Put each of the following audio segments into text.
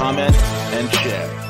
comment, and share.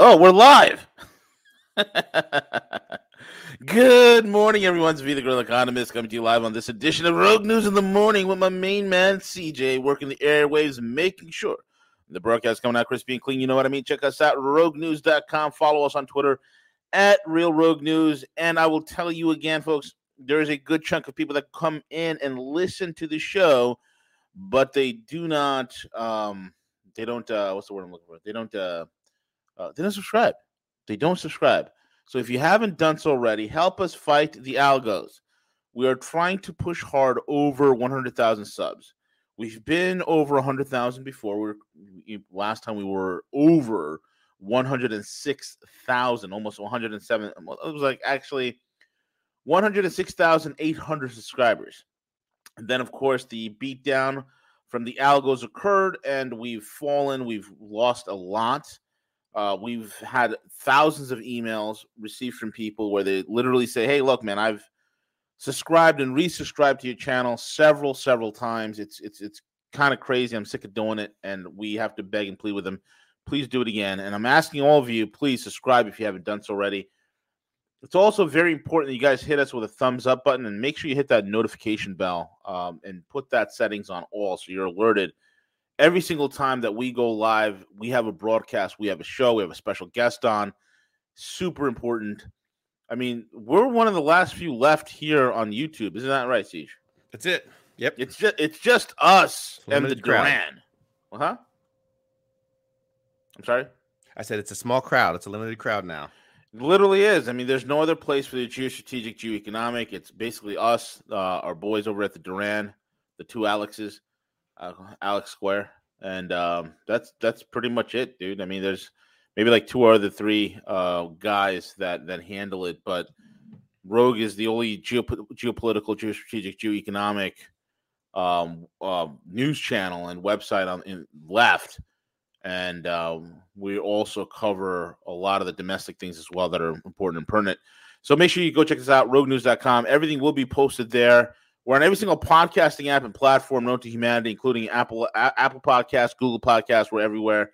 Oh, we're live. Good morning, everyone. It's V, the Guerrilla Economist, coming to you live on this edition of Rogue News in the Morning with my main man, CJ, working the airwaves, making sure the broadcast coming out crispy and clean. You know what I mean? Check us out, roguenews.com. Follow us on Twitter at Real Rogue News. And I will tell you again, folks, there is a good chunk of people that come in and listen to the show, but they do not, um, they don't, uh, what's the word I'm looking for? They don't, uh, uh, they don't subscribe. They don't subscribe. So if you haven't done so already, help us fight the algos. We are trying to push hard over 100,000 subs. We've been over 100,000 before. We last time we were over 106,000, almost 107. It was like actually 106,800 subscribers. And then, of course, the beatdown from the algos occurred, and we've fallen. We've lost a lot. Uh, we've had thousands of emails received from people where they literally say, "Hey, look, man, I've subscribed and resubscribed to your channel several, several times. It's it's it's kind of crazy. I'm sick of doing it, and we have to beg and plead with them. Please do it again. And I'm asking all of you, please subscribe if you haven't done so already. It's also very important that you guys hit us with a thumbs up button and make sure you hit that notification bell um, and put that settings on all so you're alerted every single time that we go live, we have a broadcast, we have a show, we have a special guest on. Super important. I mean, we're one of the last few left here on YouTube. Isn't that right, Siege? That's it. Yep. It's just it's just us and the Duran. Uh huh. I'm sorry. I said it's a small crowd. It's a limited crowd now. It literally is. I mean, there's no other place for the geostrategic, geoeconomic. It's basically us, uh, our boys over at the Duran, the two Alexes uh, Alex Square, and um, that's that's pretty much it, dude. I mean, there's maybe like two or the three uh, guys that that handle it, but Rogue is the only geop- geopolitical, geostrategic, geoeconomic um, uh, news channel and website on in left, and um, we also cover a lot of the domestic things as well that are important and pertinent. So make sure you go check this out, roguenews.com. Everything will be posted there. We're on every single podcasting app and platform known to humanity, including Apple Apple Podcasts, Google Podcasts. We're everywhere.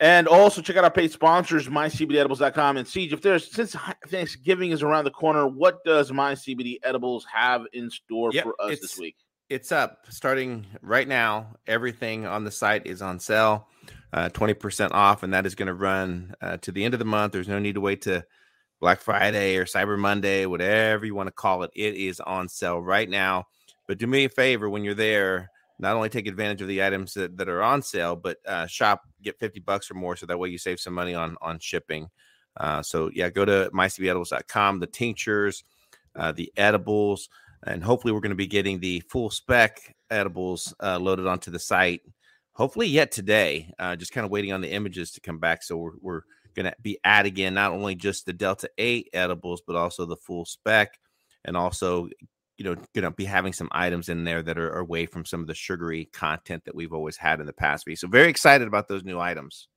And also check out our paid sponsors, mycbdedibles.com. And Siege, if there's since Thanksgiving is around the corner, what does My CBD Edibles have in store yep, for us this week? It's up starting right now. Everything on the site is on sale, uh, 20% off, and that is going to run uh, to the end of the month. There's no need to wait to Black Friday or Cyber Monday, whatever you want to call it, it is on sale right now. But do me a favor when you're there, not only take advantage of the items that, that are on sale, but uh, shop, get 50 bucks or more. So that way you save some money on, on shipping. Uh, so yeah, go to mycbdedibles.com, the tinctures, uh, the edibles, and hopefully we're going to be getting the full spec edibles uh, loaded onto the site. Hopefully yet today, uh, just kind of waiting on the images to come back. So we're, we're going to be at again not only just the Delta 8 edibles, but also the full spec and also you know going to be having some items in there that are away from some of the sugary content that we've always had in the past so very excited about those new items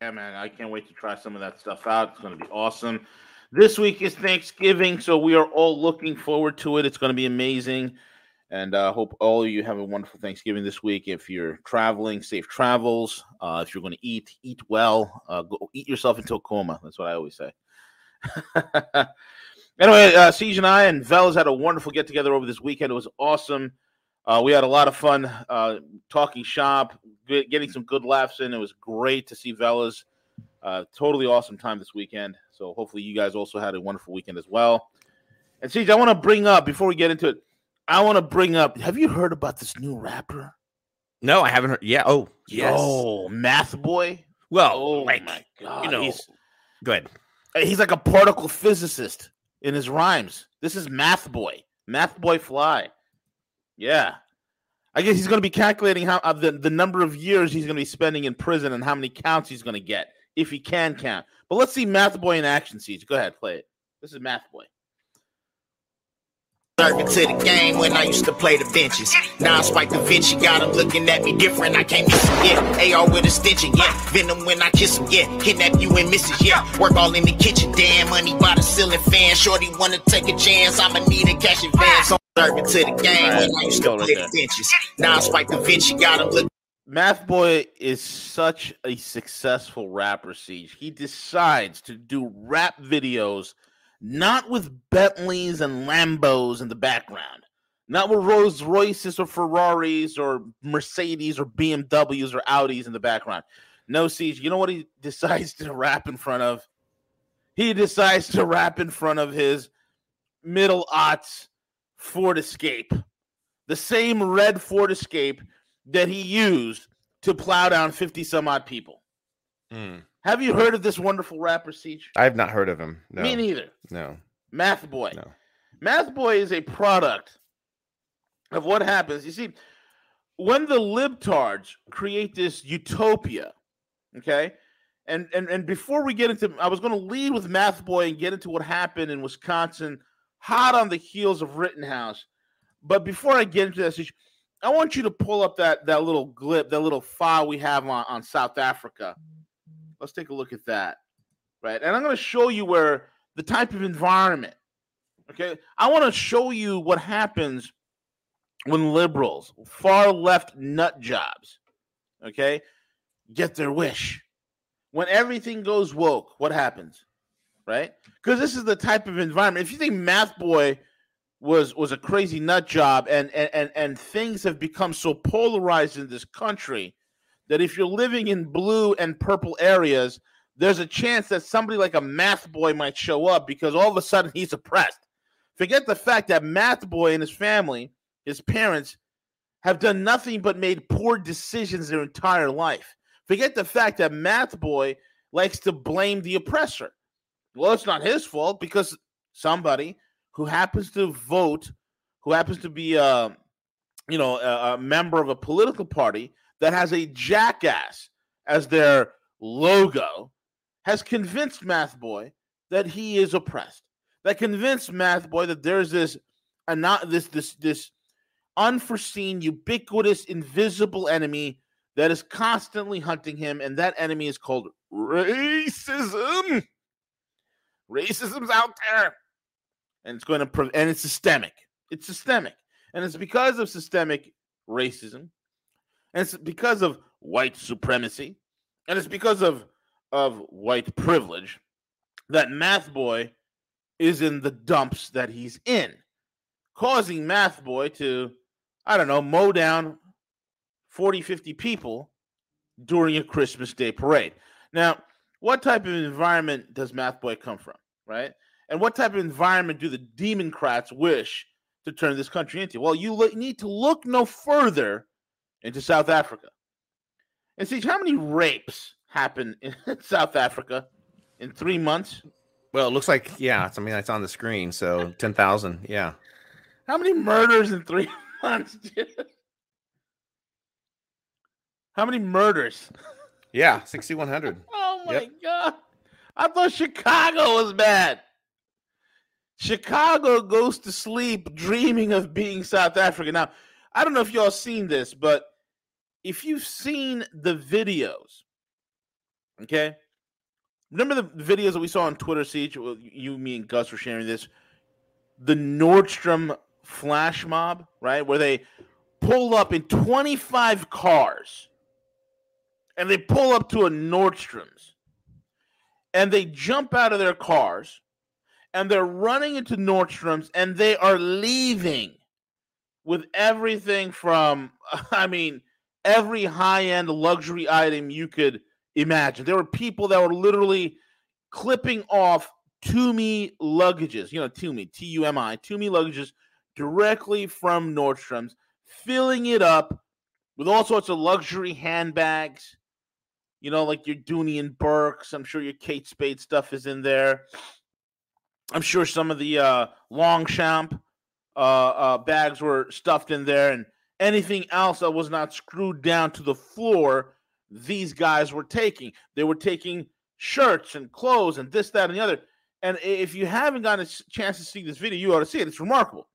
Yeah, man, I can't wait to try some of that stuff out. It's going to be awesome. This week is Thanksgiving, so we are all looking forward to it. It's going to be amazing. And I uh, hope all of you have a wonderful Thanksgiving this week. If you're traveling, safe travels. Uh, if you're going to eat, eat well. Uh, go eat yourself into a coma. That's what I always say. anyway, uh, Siege and I and Velas had a wonderful get together over this weekend. It was awesome. Uh, we had a lot of fun uh, talking shop, getting some good laughs in. It was great to see Velas. Uh, totally awesome time this weekend. So hopefully you guys also had a wonderful weekend as well. And Siege, I want to bring up before we get into it. I want to bring up. Have you heard about this new rapper? No, I haven't heard. Yeah. Oh, yes. Oh, Math Boy. Well, oh like, my god. You know, he's, go ahead. He's like a particle physicist in his rhymes. This is Math Boy. Math Boy Fly. Yeah. I guess he's going to be calculating how uh, the, the number of years he's going to be spending in prison and how many counts he's going to get if he can count. But let's see Math Boy in action, Siege. Go ahead, play it. This is Math Boy. Serving to the game when I used to play the benches. Now I spike Da Vinci got him looking at me different. I can't miss him, yeah. AR with a stitching, yeah. Venom when I kiss him, yeah. Kidnap you and misses, yeah. Work all in the kitchen, damn. Money by the ceiling fan. Shorty wanna take a chance. I'ma need a cash advance. Serving to the game when I used to play the benches. Now Spike Da Vinci got him looking. Math Boy is such a successful rapper, Siege. He decides to do rap videos not with Bentleys and Lambos in the background, not with Rolls Royces or Ferraris or Mercedes or BMWs or Audis in the background. No, Siege, you know what he decides to rap in front of? He decides to rap in front of his middle aughts Ford Escape, the same red Ford Escape that he used to plow down 50 some odd people. Mm. Have you heard of this wonderful rapper, Siege? I've not heard of him. No. Me neither. No. Math Boy. No. Math Boy is a product of what happens. You see, when the libtards create this utopia, okay, and and and before we get into, I was going to lead with Math Boy and get into what happened in Wisconsin, hot on the heels of Rittenhouse. But before I get into that, I want you to pull up that that little clip, that little file we have on, on South Africa. Let's take a look at that. Right. And I'm going to show you where the type of environment. Okay. I want to show you what happens when liberals, far left nut jobs, okay, get their wish. When everything goes woke, what happens? Right? Because this is the type of environment. If you think Math Boy was was a crazy nut job and and and, and things have become so polarized in this country that if you're living in blue and purple areas, there's a chance that somebody like a math boy might show up because all of a sudden he's oppressed. Forget the fact that math boy and his family, his parents, have done nothing but made poor decisions their entire life. Forget the fact that math boy likes to blame the oppressor. Well, it's not his fault because somebody who happens to vote, who happens to be a, uh, you know, a, a member of a political party that has a jackass as their logo has convinced Math Boy that he is oppressed. That convinced Math Boy that there's this uh, not this this this unforeseen, ubiquitous, invisible enemy that is constantly hunting him, and that enemy is called racism. Racism's out there, and it's going to and it's systemic. It's systemic, and it's because of systemic racism and it's because of white supremacy, and it's because of of white privilege that Math Boy is in the dumps that he's in, causing Math Boy to, I don't know, mow down 40, 50 people during a Christmas Day parade. Now, what type of environment does Math Boy come from, right? And what type of environment do the Democrats wish to turn this country into? Well, you lo- need to look no further into South Africa. And see how many rapes happen in South Africa in three months? Well, it looks like yeah. I mean, it's on the screen. So ten thousand. Yeah. How many murders in three months? How many murders? Yeah, sixty one hundred. oh my yep. god! I thought Chicago was bad. Chicago goes to sleep dreaming of being South Africa. Now, I don't know if y'all seen this, but if you've seen the videos Okay. Remember the videos that we saw on Twitter, Siege? You, me, and Gus were sharing this. The Nordstrom flash mob, right? Where they pull up in 25 cars and they pull up to a Nordstrom's and they jump out of their cars and they're running into Nordstrom's and they are leaving with everything from, I mean, every high end luxury item you could imagine. There were people that were literally clipping off Tumi luggages, you know, Tumi, T U M I, Tumi luggages directly from Nordstrom's, filling it up with all sorts of luxury handbags, you know, like your Dooney and Bourkes. I'm sure your Kate Spade stuff is in there. I'm sure some of the uh, Longchamp uh, uh, bags were stuffed in there, and anything else that was not screwed down to the floor, these guys were taking. They were taking shirts and clothes and this, that, and the other. And if you haven't gotten a chance to see this video, you ought to see it. It's remarkable.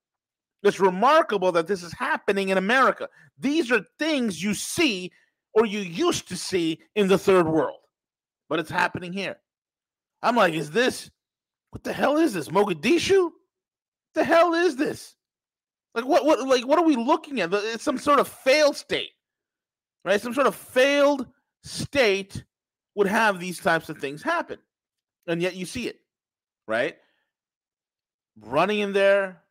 It's remarkable that this is happening in America. These are things you see or you used to see in the third world, but it's happening here. I'm like, is this what the hell is this? Mogadishu? What the hell is this? Like what what like what are we looking at? It's some sort of failed state. Right? Some sort of failed state would have these types of things happen. And yet you see it, right? Running in there,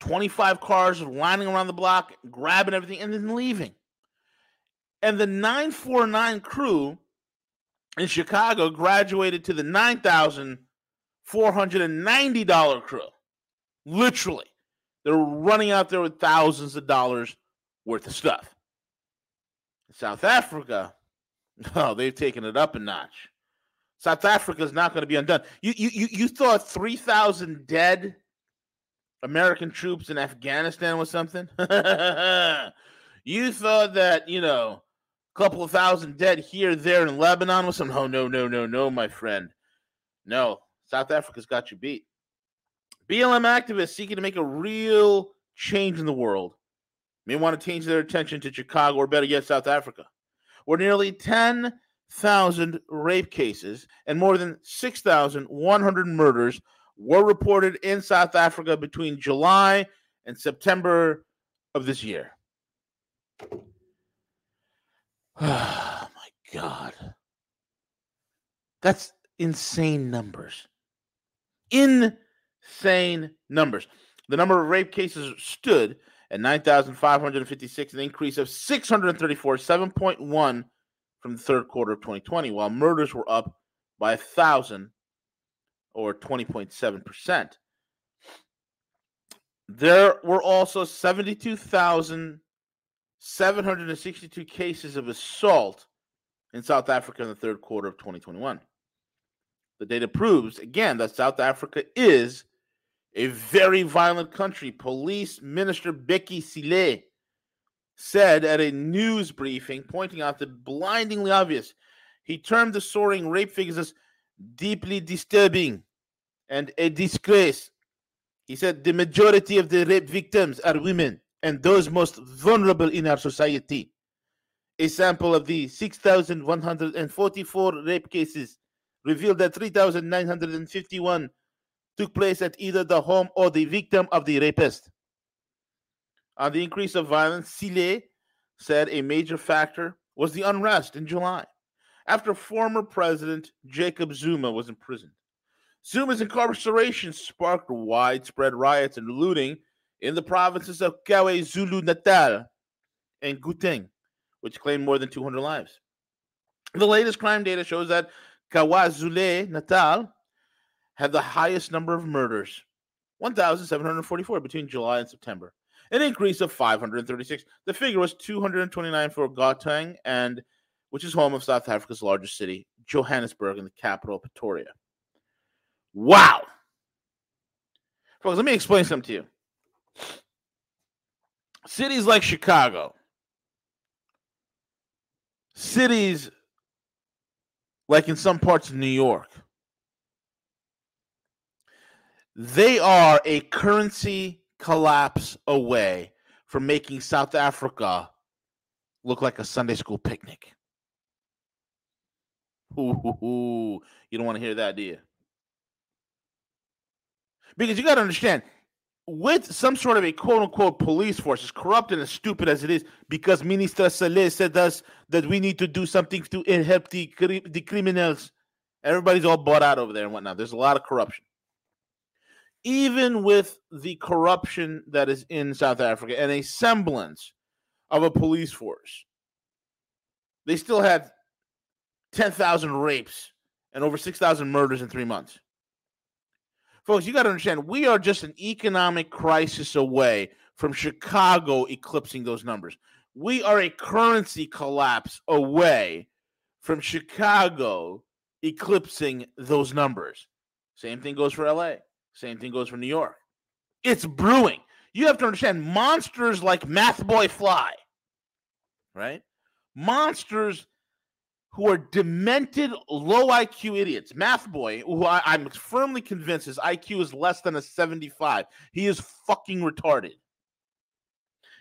25 cars lining around the block, grabbing everything, and then leaving. And the 949 crew in Chicago graduated to the $9,490 crew. Literally. They're running out there with thousands of dollars worth of stuff. South Africa, oh, they've taken it up a notch. South Africa is not going to be undone. You, you, you thought 3,000 dead American troops in Afghanistan was something? you thought that, you know, a couple of thousand dead here, there in Lebanon was something? Oh, no, no, no, no, my friend. No, South Africa's got you beat. BLM activists seeking to make a real change in the world may want to change their attention to Chicago or better yet, South Africa, where nearly 10,000 rape cases and more than 6,100 murders were reported in South Africa between July and September of this year. Oh my God. That's insane numbers. Insane numbers. The number of rape cases stood at 9,556, an increase of 634, 7.1 from the third quarter of 2020, while murders were up by a thousand or 20.7%. There were also 72,762 cases of assault in South Africa in the third quarter of 2021. The data proves, again, that South Africa is a very violent country. Police Minister Bheki Cele said at a news briefing, pointing out the blindingly obvious. He termed the soaring rape figures as deeply disturbing and a disgrace. He said the majority of the rape victims are women and those most vulnerable in our society. A sample of the 6,144 rape cases revealed that 3,951 took place at either the home or the victim of the rapist. On the increase of violence, Cele said a major factor was the unrest in July after former President Jacob Zuma was imprisoned. Zuma's incarceration sparked widespread riots and looting in the provinces of KwaZulu Natal and Gauteng, which claimed more than 200 lives. The latest crime data shows that KwaZulu Natal had the highest number of murders 1,744 between July and September, an increase of 536. The figure was 229 for Gauteng, and which is home of South Africa's largest city, Johannesburg, and the capital, Pretoria. Wow. Folks, let me explain something to you. Cities like Chicago, cities like in some parts of New York, they are a currency collapse away from making South Africa look like a Sunday school picnic. Ooh, you don't want to hear that, do you? Because you got to understand, with some sort of a quote unquote police force, as corrupt and as stupid as it is, because Minister Cele said us that we need to do something to help the, the criminals. Everybody's all bought out over there and whatnot. There's a lot of corruption. Even with the corruption that is in South Africa and a semblance of a police force, they still had 10,000 rapes and over 6,000 murders in three months. Folks, you got to understand, we are just an economic crisis away from Chicago eclipsing those numbers. We are a currency collapse away from Chicago eclipsing those numbers. Same thing goes for LA. Same thing goes for New York. It's brewing. You have to understand monsters like Math Boy Fly, right? Monsters who are demented, low IQ idiots. Math Boy, who I, am firmly convinced his IQ is less than a 75. He is fucking retarded.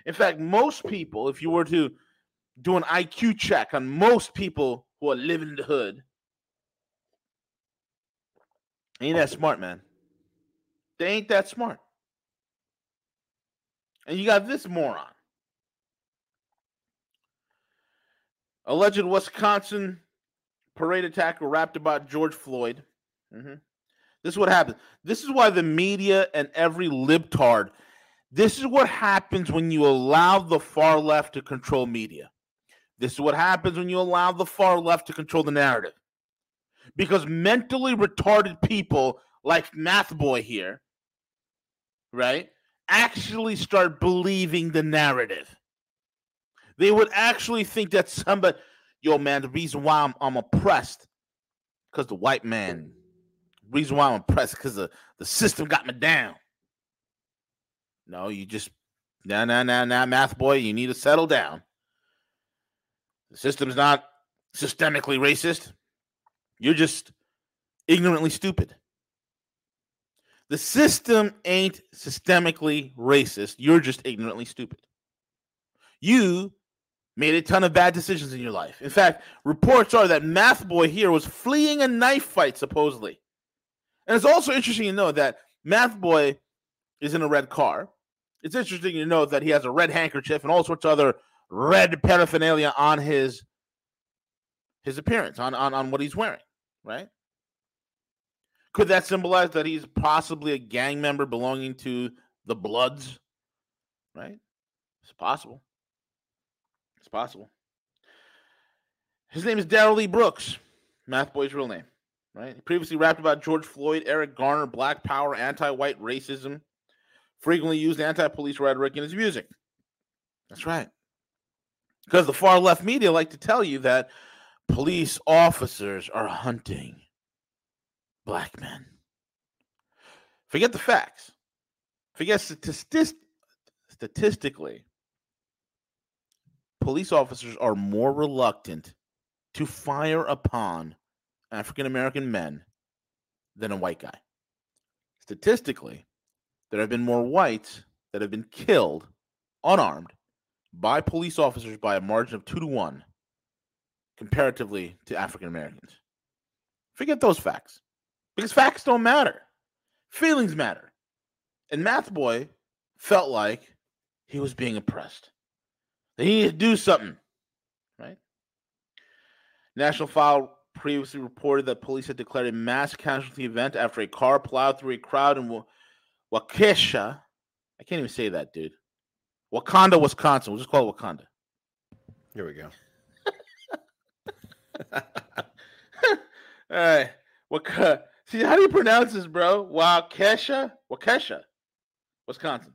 In fact, most people, if you were to do an IQ check on most people who are living in the hood, ain't that smart, man. They ain't that smart. And you got this moron. Alleged Wisconsin parade attacker rapped about George Floyd. Mm-hmm. This is what happens. This is why the media and every libtard. This is what happens when you allow the far left to control media. This is what happens when you allow the far left to control the narrative. Because mentally retarded people like Math Boy here, right, actually start believing the narrative. They would actually think that somebody, yo, man, the reason why I'm, I'm oppressed, because the white man, reason why I'm oppressed, because the, the system got me down. No, you just, nah, nah, nah, nah, math boy, you need to settle down. The system's not systemically racist. You're just ignorantly stupid. The system ain't systemically racist. You're just ignorantly stupid. You made a ton of bad decisions in your life. In fact, reports are that Math Boy here was fleeing a knife fight, supposedly. And it's also interesting to know that Math Boy is in a red car. It's interesting to know that he has a red handkerchief and all sorts of other red paraphernalia on his his appearance, on, on, on what he's wearing, right? Could that symbolize that he's possibly a gang member belonging to the Bloods? Right? It's possible possible. His name is Darrell Lee Brooks, Math Boy's real name. Right? He previously rapped about George Floyd, Eric Garner, Black Power, anti-white racism. Frequently used anti-police rhetoric in his music. That's right. Because the far left media like to tell you that police officers are hunting black men. Forget the facts. Forget statist- statistically police officers are more reluctant to fire upon African American men than a white guy. Statistically, there have been more whites that have been killed unarmed by police officers by a margin of two to one comparatively to African Americans. Forget those facts because facts don't matter, feelings matter. And Math Boy felt like he was being oppressed. They need to do something, right? National File previously reported that police had declared a mass casualty event after a car plowed through a crowd in Waukesha. I can't even say that, dude. Wakanda, Wisconsin. We'll just call it Wakanda. Here we go. All right. Waka- See, how do you pronounce this, bro? Waukesha? Waukesha, Wisconsin.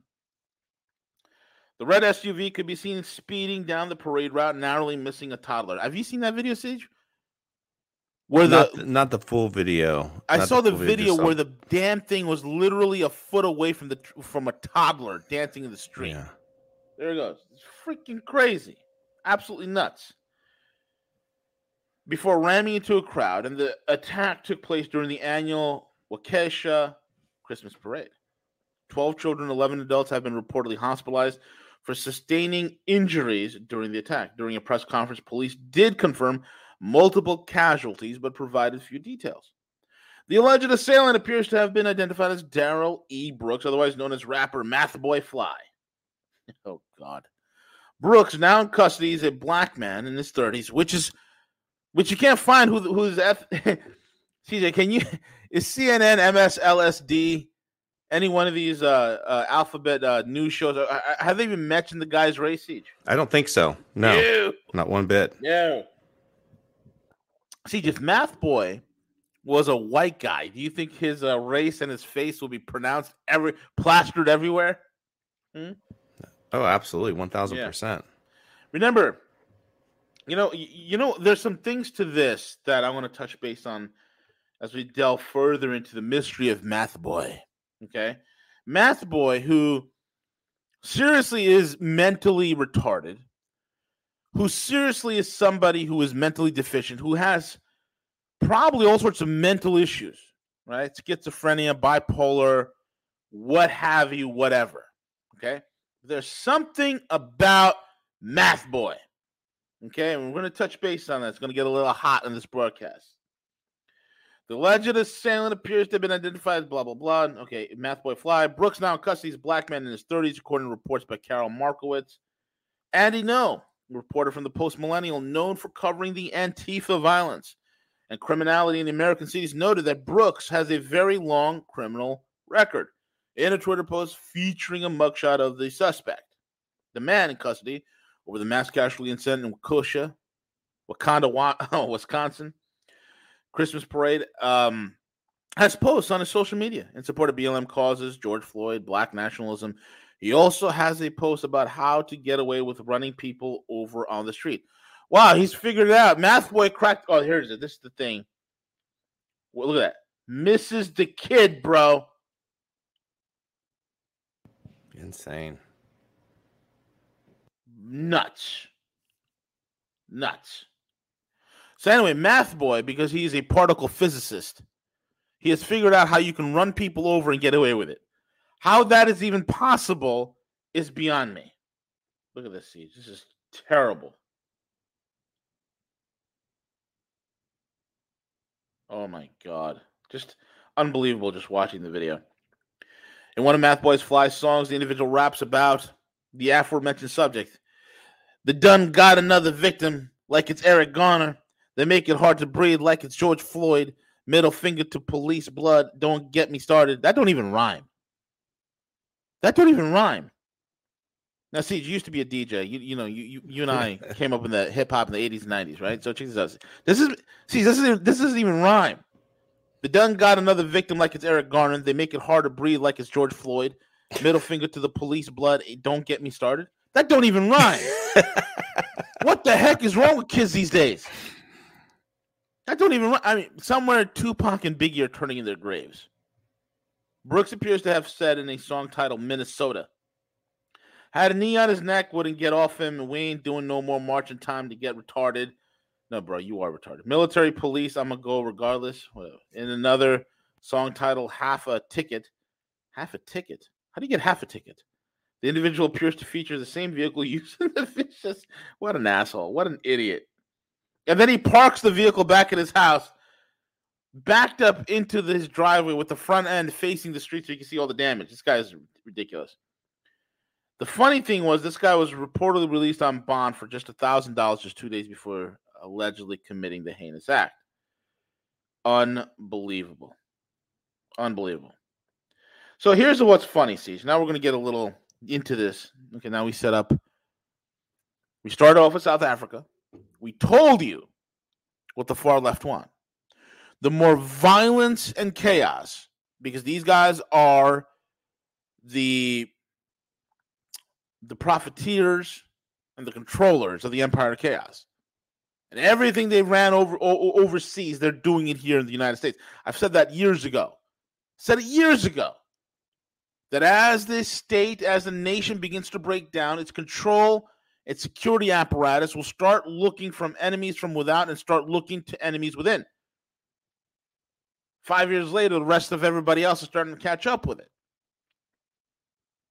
The red SUV could be seen speeding down the parade route, narrowly missing a toddler. Have you seen that video, Sage? Where not the not the full video. I saw the, the video, video where the damn thing was literally a foot away from the from a toddler dancing in the street. Yeah. There it goes. It's freaking crazy. Absolutely nuts. Before ramming into a crowd, and the attack took place during the annual Waukesha Christmas parade. 12 children, 11 adults have been reportedly hospitalized for sustaining injuries during the attack. During a press conference, police did confirm multiple casualties, but provided few details. The alleged assailant appears to have been identified as Darrell E. Brooks, otherwise known as rapper Math Boy Fly. Oh, God. Brooks, now in custody, is a black man in his 30s, which is which you can't find who who's F. CJ, can you is CNN, MSLSD, any one of these uh, uh alphabet uh, news shows? Uh, uh, have they even mentioned the guy's race? Siege? I don't think so. No, Ew. not one bit. No. See, if Math Boy was a white guy, do you think his uh, race and his face will be pronounced every plastered everywhere? Oh, absolutely, one thousand percent. Remember, you know, you know, there's some things to this that I want to touch base on as we delve further into the mystery of Math Boy. Okay, Math Boy, who seriously is mentally retarded, who seriously is somebody who is mentally deficient, who has probably all sorts of mental issues, right? Schizophrenia, bipolar, what have you, whatever. Okay. There's something about Math Boy. Okay. And we're going to touch base on that. It's going to get a little hot in this broadcast. The alleged assailant appears to have been identified as blah, blah, blah. Okay. Math Boy Fly. Brooks now in custody. Black man in his 30s, according to reports by Carol Markowitz. Andy Ngo, reporter from the Post Millennial, known for covering the Antifa violence and criminality in the American cities, noted that Brooks has a very long criminal record in a Twitter post featuring a mugshot of the suspect. The man in custody over the mass casualty incident in Waukesha, Wakanda, Wisconsin, Christmas parade, um, has posts on his social media in support of BLM causes, George Floyd, black nationalism. He also has a post about how to get away with running people over on the street. Wow, he's figured it out. Math boy cracked. Oh, here's it. This is the thing. Well, look at that. Misses the kid, bro. Insane. Nuts. Nuts. So anyway, Math Boy, because he's a particle physicist, he has figured out how you can run people over and get away with it. How that is even possible is beyond me. Look at this, Siege. This is terrible. Oh my god. Just unbelievable just watching the video. In one of Math Boy's Fly songs, the individual raps about the aforementioned subject. The done got another victim like it's Eric Garner. They make it hard to breathe like it's George Floyd. Middle finger to police blood. Don't get me started. That don't even rhyme. That don't even rhyme. Now, see, you used to be a DJ. You, you know, you, you, you and I came up in the hip hop in the eighties and nineties, right? So check this out. This is see, this is this doesn't even rhyme. The done got another victim like it's Eric Garner. They make it hard to breathe like it's George Floyd. Middle finger to the police blood. Don't get me started. That don't even rhyme. what the heck is wrong with kids these days? That don't even. I mean, somewhere Tupac and Biggie are turning in their graves. Brooks appears to have said in a song titled Minnesota. Had a knee on his neck, wouldn't get off him, and we ain't doing no more marching time to get retarded. No, bro, you are retarded. Military police, I'm gonna go regardless. In another song titled Half a Ticket. Half a ticket? How do you get half a ticket? The individual appears to feature the same vehicle used in the vicious. What an asshole. What an idiot. And then he parks the vehicle back at his house, backed up into his driveway with the front end facing the street so you can see all the damage. This guy is ridiculous. The funny thing was, this guy was reportedly released on bond for just a thousand dollars just two days before allegedly committing the heinous act. Unbelievable, unbelievable. So here's what's funny, Siege. Now we're going to get a little into this. Okay, now we set up. We started off with South Africa. We told you what the far left want. The more violence and chaos, because these guys are the the profiteers and the controllers of the empire of chaos. And everything they ran over o- overseas, they're doing it here in the United States. I've said that years ago. Said it years ago. That as this state, as the nation begins to break down, its control, its security apparatus will start looking from enemies from without and start looking to enemies within. Five years later, the rest of everybody else is starting to catch up with it.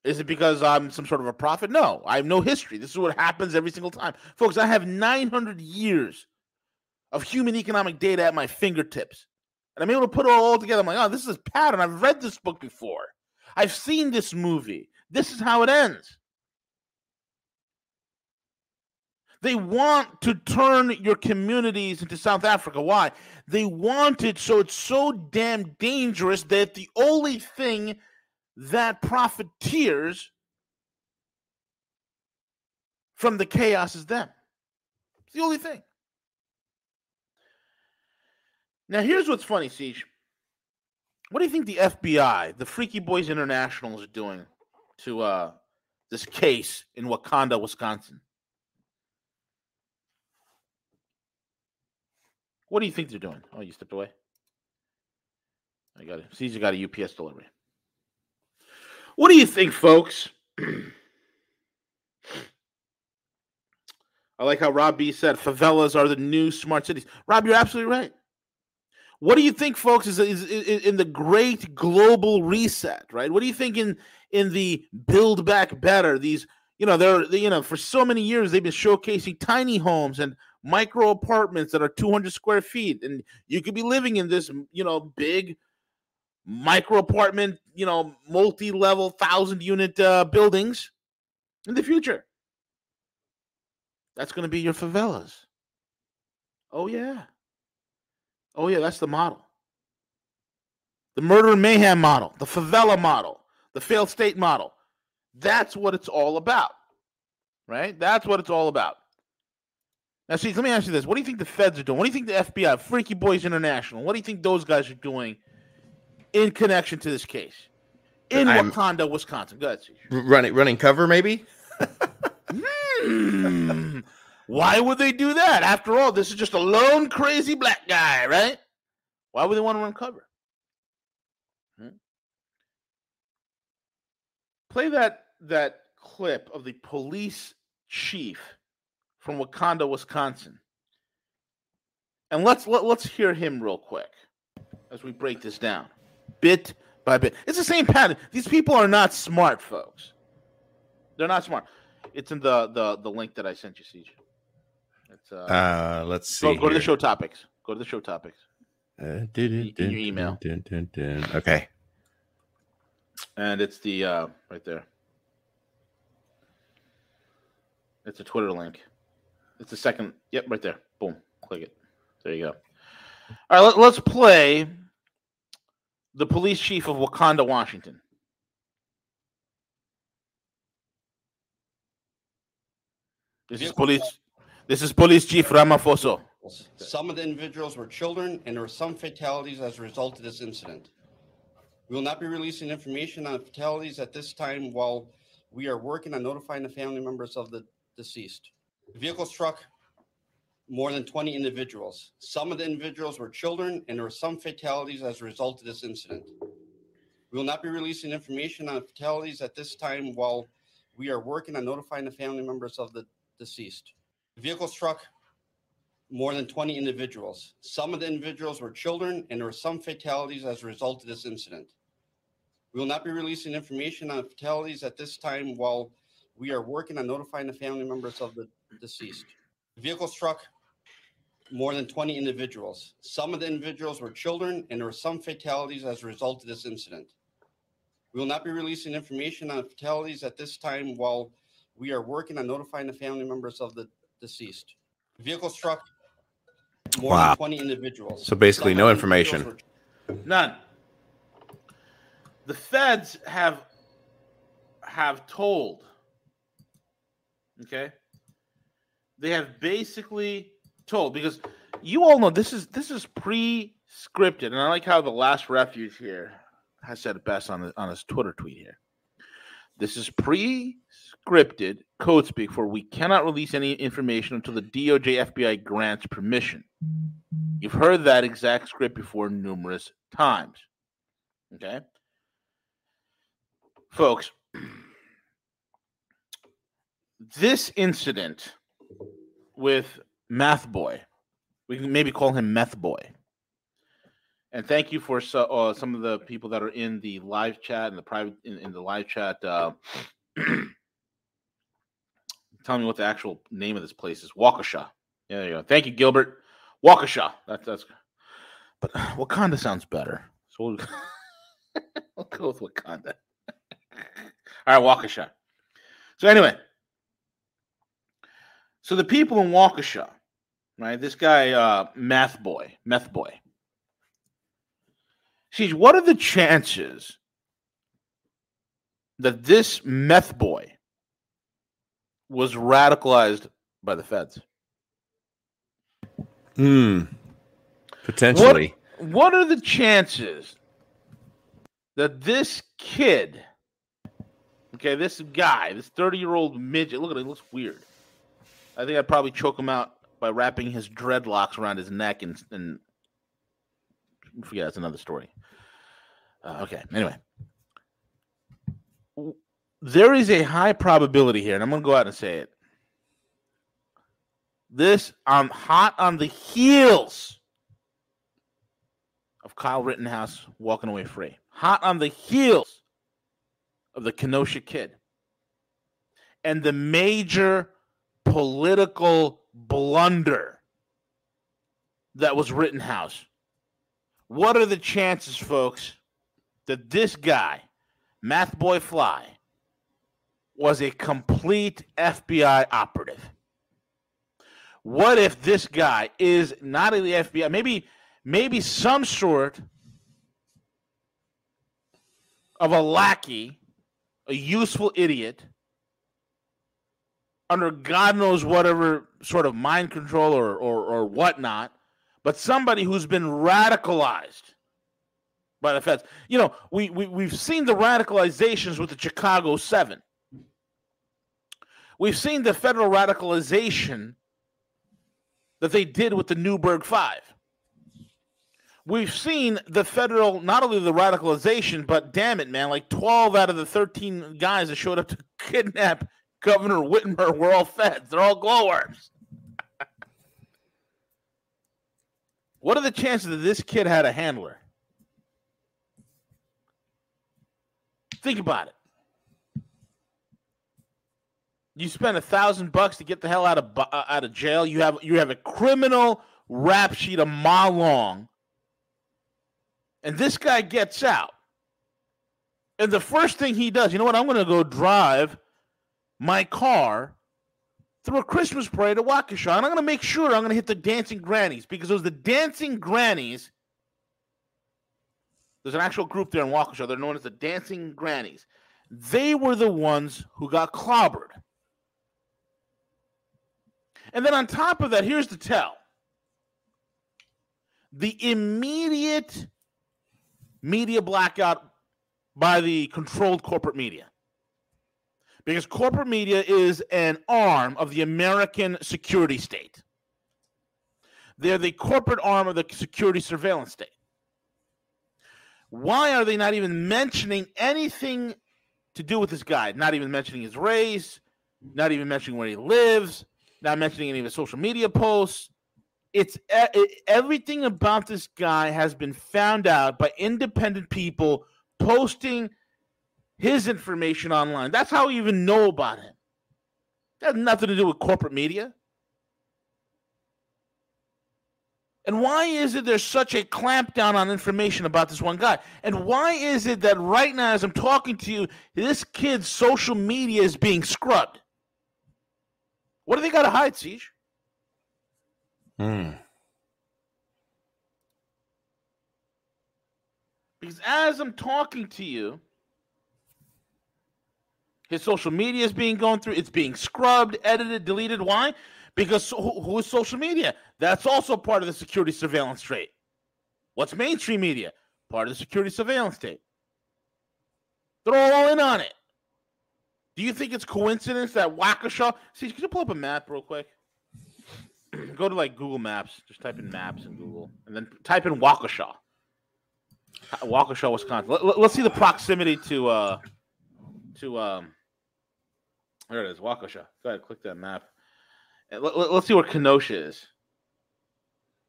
Is it because I'm some sort of a prophet? No, I have no history. This is what happens every single time. Folks, I have 900 years of human economic data at my fingertips. And I'm able to put it all together. I'm like, oh, this is a pattern. I've read this book before. I've seen this movie. This is how it ends. They want to turn your communities into South Africa. Why? They want it so it's so damn dangerous that the only thing that profiteers from the chaos is them. It's the only thing. Now, here's what's funny, Siege. What do you think the FBI, the Freaky Boys International, is doing to uh, this case in Wakanda, Wisconsin? What do you think they're doing? Oh, you stepped away. I got it. Caesar got a UPS delivery. What do you think, folks? I like how Rob B said favelas are the new smart cities. Rob, you're absolutely right. What do you think, folks, is, is, is, in the great global reset, right? What do you think in in the build back better? These, you know, they're you know, for so many years they've been showcasing tiny homes and micro apartments that are 200 square feet, and you could be living in this, you know, big micro apartment, you know, multi level thousand unit uh, buildings in the future. That's going to be your favelas. Oh yeah. Oh, yeah, that's the model. The murder and mayhem model, the favela model, the failed state model. That's what it's all about. Right? That's what it's all about. Now, see, let me ask you this. What do you think the feds are doing? What do you think the FBI, Freaky Boys International, what do you think those guys are doing in connection to this case? In I'm Wakanda, Wisconsin. Go ahead, Running running cover, maybe? hmm. Why would they do that? After all, this is just a lone crazy black guy, right? Why would they want to run cover? Hmm? Play that that clip of the police chief from Wakanda, Wisconsin. And let's let, let's hear him real quick as we break this down bit by bit. It's the same pattern. These people are not smart, folks. They're not smart. It's in the the the link that I sent you, CJ. It's, uh, uh, let's see. Go, go to the show topics. Go to the show topics. Uh, dun, dun, your email. Dun, okay. And it's the uh, right there. It's a Twitter link. It's the second. Yep, right there. Boom. Click it. There you go. All right, let, let's play the police chief of Wakanda, Washington. This is police. This is Police Chief Ramaphosa. Some of the individuals were children, and there were some fatalities as a result of this incident. We will not be releasing information on fatalities at this time while we are working on notifying the family members of the deceased. Vehicle struck more than 20 individuals. Some of the individuals were children, and there were some fatalities as a result of this incident. We will not be releasing information on fatalities at this time while we are working on notifying the family members of the deceased. The vehicle struck more than 20 individuals. Some of the individuals were children, and there were some fatalities as a result of this incident. We will not be releasing information on fatalities at this time while we are working on notifying the family members of the deceased. The vehicle struck more than 20 individuals. Some of the individuals were children, and there were some fatalities as a result of this incident. We will not be releasing information on fatalities at this time while we are working on notifying the family members of the deceased. The vehicle struck more wow. than 20 individuals. So basically, Some no information. Were... None. The feds have have told. Okay. They have basically told because you all know this is this is pre-scripted, and I like how the last refuge here has said it best on the, on his Twitter tweet here. This is pre scripted code speak for we cannot release any information until the DOJ FBI grants permission. You've heard that exact script before numerous times. Okay? Folks, this incident with Math Boy, we can maybe call him Meth Boy. And thank you for so, uh, some of the people that are in the live chat and the private in, in the live chat. Uh, tell me what the actual name of this place is. Waukesha. Yeah, there you go. Thank you, Gilbert. Waukesha. That's that's. But Wakanda sounds better, so we'll, we'll go with Wakanda. All right, Waukesha. So anyway, so the people in Waukesha, right? This guy, uh, Meth Boy, Meth Boy. See, what are the chances that this Meth Boy was radicalized by the feds? Hmm. Potentially. What, what are the chances that this kid, okay, this guy, this 30 year old midget, look at him, he looks weird. I think I'd probably choke him out by wrapping his dreadlocks around his neck and, and forget that's another story. Uh, okay, anyway. There is a high probability here, and I'm going to go out and say it. This I'm hot on the heels of Kyle Rittenhouse walking away free. Hot on the heels of the Kenosha kid. And the major political blunder that was Rittenhouse. What are the chances, folks, that this guy, MathBoi Fly, was a complete FBI operative? What if this guy is not in the FBI? Maybe, maybe some sort of a lackey, a useful idiot, under God knows whatever sort of mind control or, or, or whatnot, but somebody who's been radicalized by the feds. You know, we, we, we've seen the radicalizations with the Chicago Seven. We've seen the federal radicalization that they did with the Newburgh Five. We've seen the federal, not only the radicalization, but damn it, man, like 12 out of the 13 guys that showed up to kidnap Governor Whitmer were all feds. They're all glowworms. what are the chances that this kid had a handler? Think about it. You spend a thousand bucks to get the hell out of uh, out of jail. You have you have a criminal rap sheet a mile long, and this guy gets out. And the first thing he does, you know what? I'm going to go drive my car through a Christmas parade at Waukesha, and I'm going to make sure I'm going to hit the dancing grannies because it was the dancing grannies. There's an actual group there in Waukesha. They're known as the dancing grannies. They were the ones who got clobbered. And then on top of that, here's the tell the immediate media blackout by the controlled corporate media. Because corporate media is an arm of the American security state. They're the corporate arm of the security surveillance state. Why are they not even mentioning anything to do with this guy? Not even mentioning his race, not even mentioning where he lives, not mentioning any of his social media posts. It's it, everything about this guy has been found out by independent people posting his information online. That's how we even know about him. That has nothing to do with corporate media. And why is it there's such a clampdown on information about this one guy? And why is it that right now, as I'm talking to you, this kid's social media is being scrubbed? What do they got to hide, CJ? Hmm. Because as I'm talking to you, his social media is being gone through. It's being scrubbed, edited, deleted. Why? Because who, who is social media? That's also part of the security surveillance state. What's mainstream media? Part of the security surveillance state. They're all in on it. Do you think it's coincidence that Waukesha? See, can you pull up a map real quick? Go to like Google Maps. Just type in maps in Google, and then type in Waukesha. Waukesha, Wisconsin. Let, us see the proximity to uh to um. There it is, Waukesha. Go ahead, click that map. And let, us let, see where Kenosha is. Is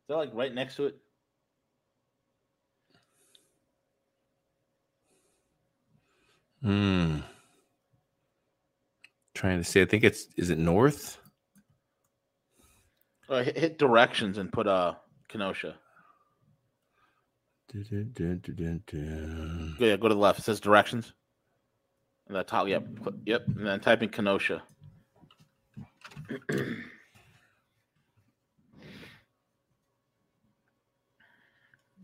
that like right next to it? Hmm. Trying to see. I think it's is it north? Uh, hit, hit, directions and put uh Kenosha. Dun, dun, dun, yeah, go to the left. It says directions. And that top, yep, yep. And then type in Kenosha.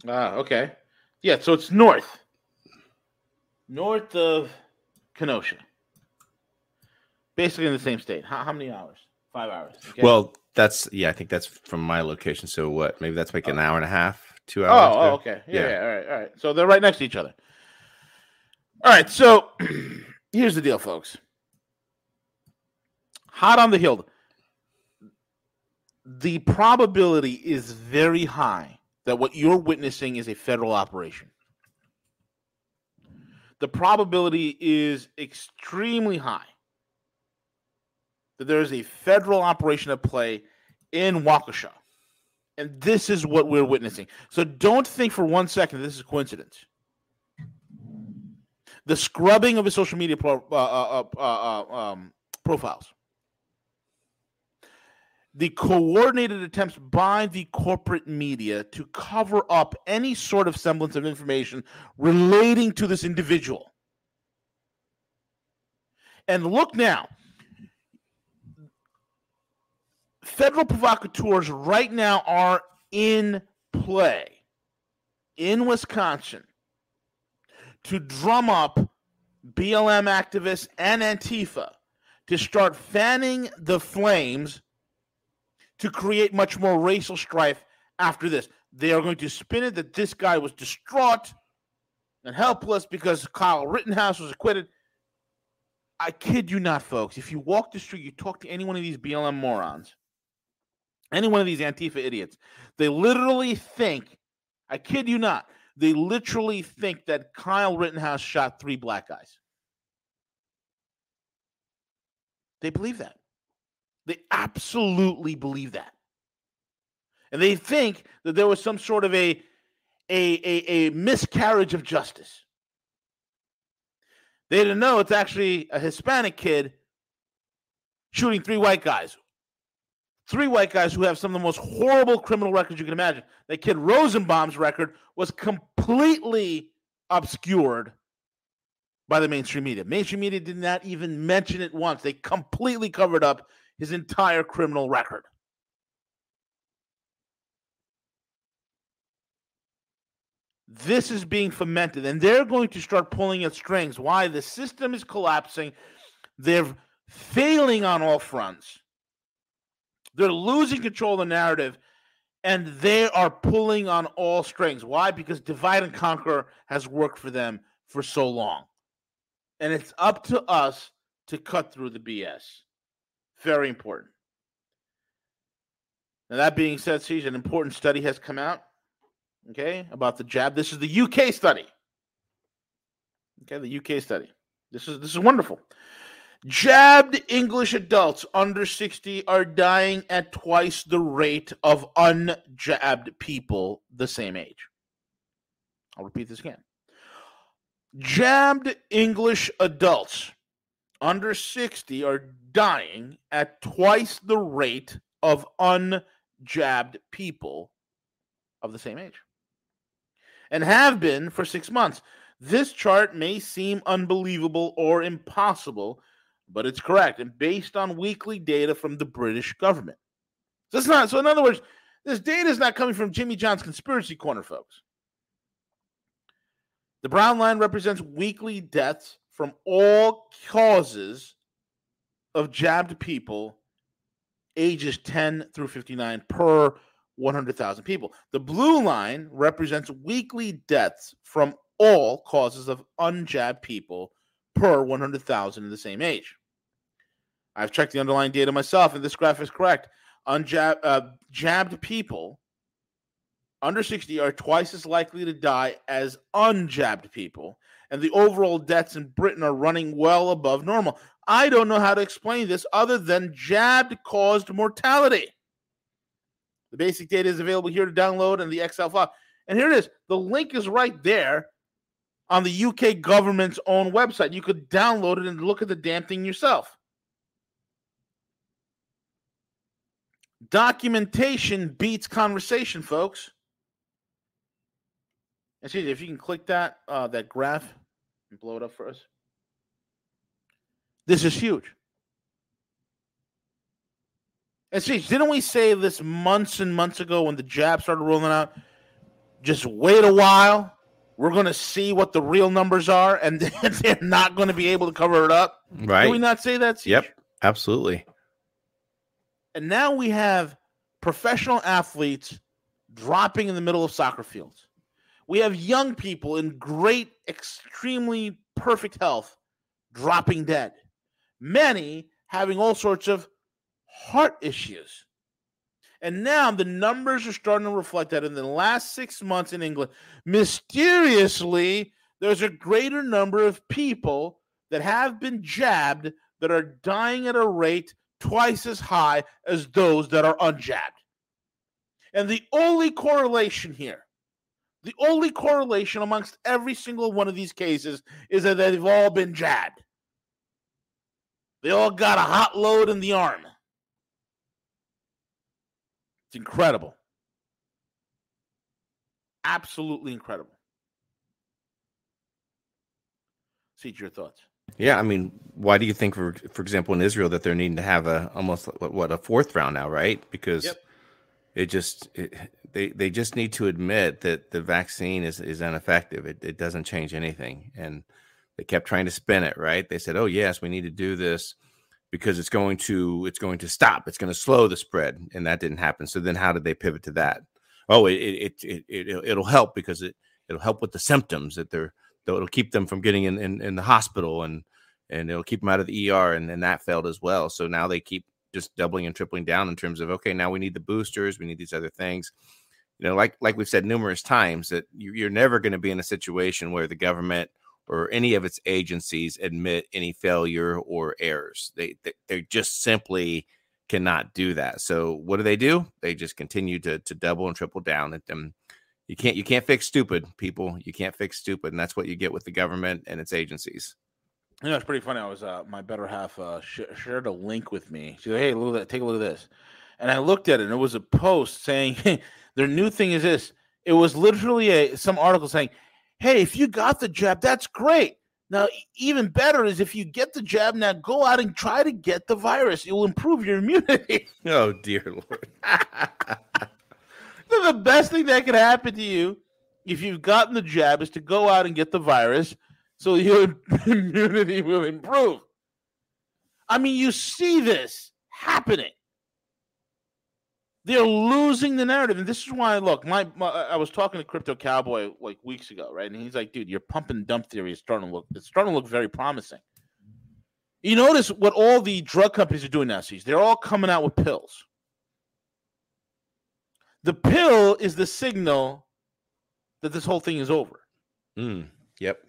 ah, okay. Yeah, so it's north. North of Kenosha. Basically in the same state. How, how many hours? Five hours. okay? Well, that's yeah. I think that's from my location. So what? Maybe that's like an hour and a half, two hours. oh, there? okay. Yeah, Yeah. yeah, All right, all right. So they're right next to each other. All right. So here's the deal, folks. Hot on the hill. The probability is very high that what you're witnessing is a federal operation. The probability is extremely high that there is a federal operation at play in Waukesha. And this is what we're witnessing. So don't think for one second this is coincidence. The scrubbing of his social media pro, uh, uh, uh, uh, um, profiles, the coordinated attempts by the corporate media to cover up any sort of semblance of information relating to this individual. And look now, federal provocateurs right now are in play in Wisconsin to drum up BLM activists and Antifa to start fanning the flames to create much more racial strife after this. They are going to spin it that this guy was distraught and helpless because Kyle Rittenhouse was acquitted. I kid you not, folks. If you walk the street, you talk to any one of these BLM morons, any one of these Antifa idiots, they literally think, I kid you not, they literally think that Kyle Rittenhouse shot three black guys. They believe that. They absolutely believe that. And they think that there was some sort of a a, a, a miscarriage of justice. They didn't know it's actually a Hispanic kid shooting three white guys. Three white guys who have some of the most horrible criminal records you can imagine. That kid Rosenbaum's record was completely obscured by the mainstream media. Mainstream media did not even mention it once. They completely covered up his entire criminal record. This is being fomented, and they're going to start pulling at strings. Why? The system is collapsing. They're failing on all fronts. They're losing control of the narrative, and they are pulling on all strings. Why? Because divide and conquer has worked for them for so long. And it's up to us to cut through the BS. Very important. Now, that being said, CJ, an important study has come out, okay, about the jab. This is the UK study. Okay, the UK study. This is this is wonderful. Jabbed English adults under 60 are dying at twice the rate of unjabbed people the same age. I'll repeat this again. Jabbed English adults under 60 are dying at twice the rate of unjabbed people of the same age and have been for six months. This chart may seem unbelievable or impossible, but it's correct and based on weekly data from the British government. So it's not so in other words, this data is not coming from Jimmy John's conspiracy corner, folks. The brown line represents weekly deaths from all causes of jabbed people ages 10 through 59 per 100,000 people. The blue line represents weekly deaths from all causes of unjabbed people per 100,000 in the same age. I've checked the underlying data myself, and this graph is correct. Unjabbed uh, jabbed people under 60 are twice as likely to die as unjabbed people, and the overall deaths in Britain are running well above normal. I don't know how to explain this other than jabbed caused mortality. The basic data is available here to download in the Excel file. And here it is. The link is right there on the UK government's own website. You could download it and look at the damn thing yourself. Documentation beats conversation, folks. And see if you can click that uh, that graph and blow it up for us. This is huge. And see, didn't we say this months and months ago when the jab started rolling out? Just wait a while. We're going to see what the real numbers are, and they're not going to be able to cover it up. Right. Did we not say that? CJ? Yep. Absolutely. And now we have professional athletes dropping in the middle of soccer fields. We have young people in great, extremely perfect health dropping dead. Many having all sorts of heart issues. And now the numbers are starting to reflect that in the last six months in England, mysteriously, there's a greater number of people that have been jabbed that are dying at a rate twice as high as those that are unjabbed. And the only correlation here, the only correlation amongst every single one of these cases is that they've all been jabbed. They all got a hot load in the arm. It's incredible. Absolutely incredible. See your thoughts. Yeah, I mean, why do you think, for for example, in Israel, that they're needing to have a almost what, what a fourth round now, right? Because Yep. it just it, they they just need to admit that the vaccine is is ineffective. It it doesn't change anything, and they kept trying to spin it, right? They said, "Oh yes, we need to do this because it's going to it's going to stop. It's going to slow the spread," and that didn't happen. So then, how did they pivot to that? Oh, it it it, it it'll, help because it it'll help with the symptoms that they're that it'll keep them from getting in, in, in the hospital and and it'll keep them out of the ER and, and that failed as well. So now they keep just doubling and tripling down in terms of okay, now we need the boosters, we need these other things. You know, like like we've said numerous times that you, you're never going to be in a situation where the government or any of its agencies admit any failure or errors. They they, they just simply cannot do that. So what do they do? They just continue to to double and triple down at them. You can't you can't fix stupid people. You can't fix stupid, and that's what you get with the government and its agencies. You know, it's pretty funny. I was uh, my better half uh, sh- shared a link with me. She said, "Hey, look at that. Take a look at this." And I looked at it, and it was a post saying, "Their new thing is this." It was literally a some article saying, "Hey, if you got the jab, that's great. Now, even better is if you get the jab, now go out and try to get the virus. It will improve your immunity." Oh dear lord. the best thing that could happen to you if you've gotten the jab is to go out and get the virus so your immunity will improve. I mean, you see this happening. They're losing the narrative, and this is why. Look, my, my I was talking to Crypto Cowboy like weeks ago, right? And he's like, "Dude, your pump and dump theory is starting to look. It's starting to look very promising." You notice what all the drug companies are doing now. Sees they're all coming out with pills. The pill is the signal that this whole thing is over. Mm, yep.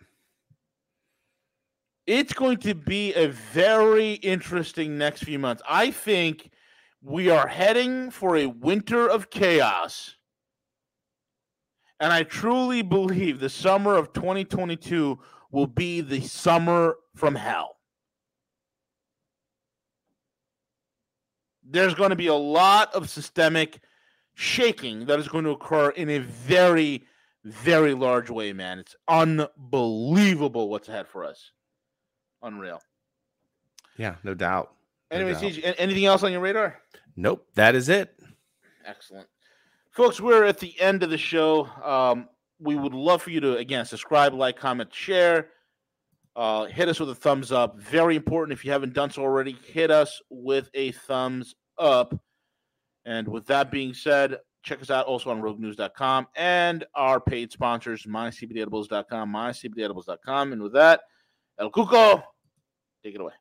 It's going to be a very interesting next few months. I think we are heading for a winter of chaos. And I truly believe the summer of 2022 will be the summer from hell. There's going to be a lot of systemic shaking that is going to occur in a very, very large way, man. It's unbelievable what's ahead for us. Unreal. Yeah, no doubt. No Anyway, doubt. CJ, anything else on your radar? Nope, that is it. Excellent. Folks, we're at the end of the show. Um, we would love for you to, again, subscribe, like, comment, share. Uh, hit us with a thumbs up. Very important. If you haven't done so already, hit us with a thumbs up. And with that being said, check us out also on roguenews.com and our paid sponsors, mycbdedibles.com, mycbdedibles.com. And with that, El Cuco, take it away.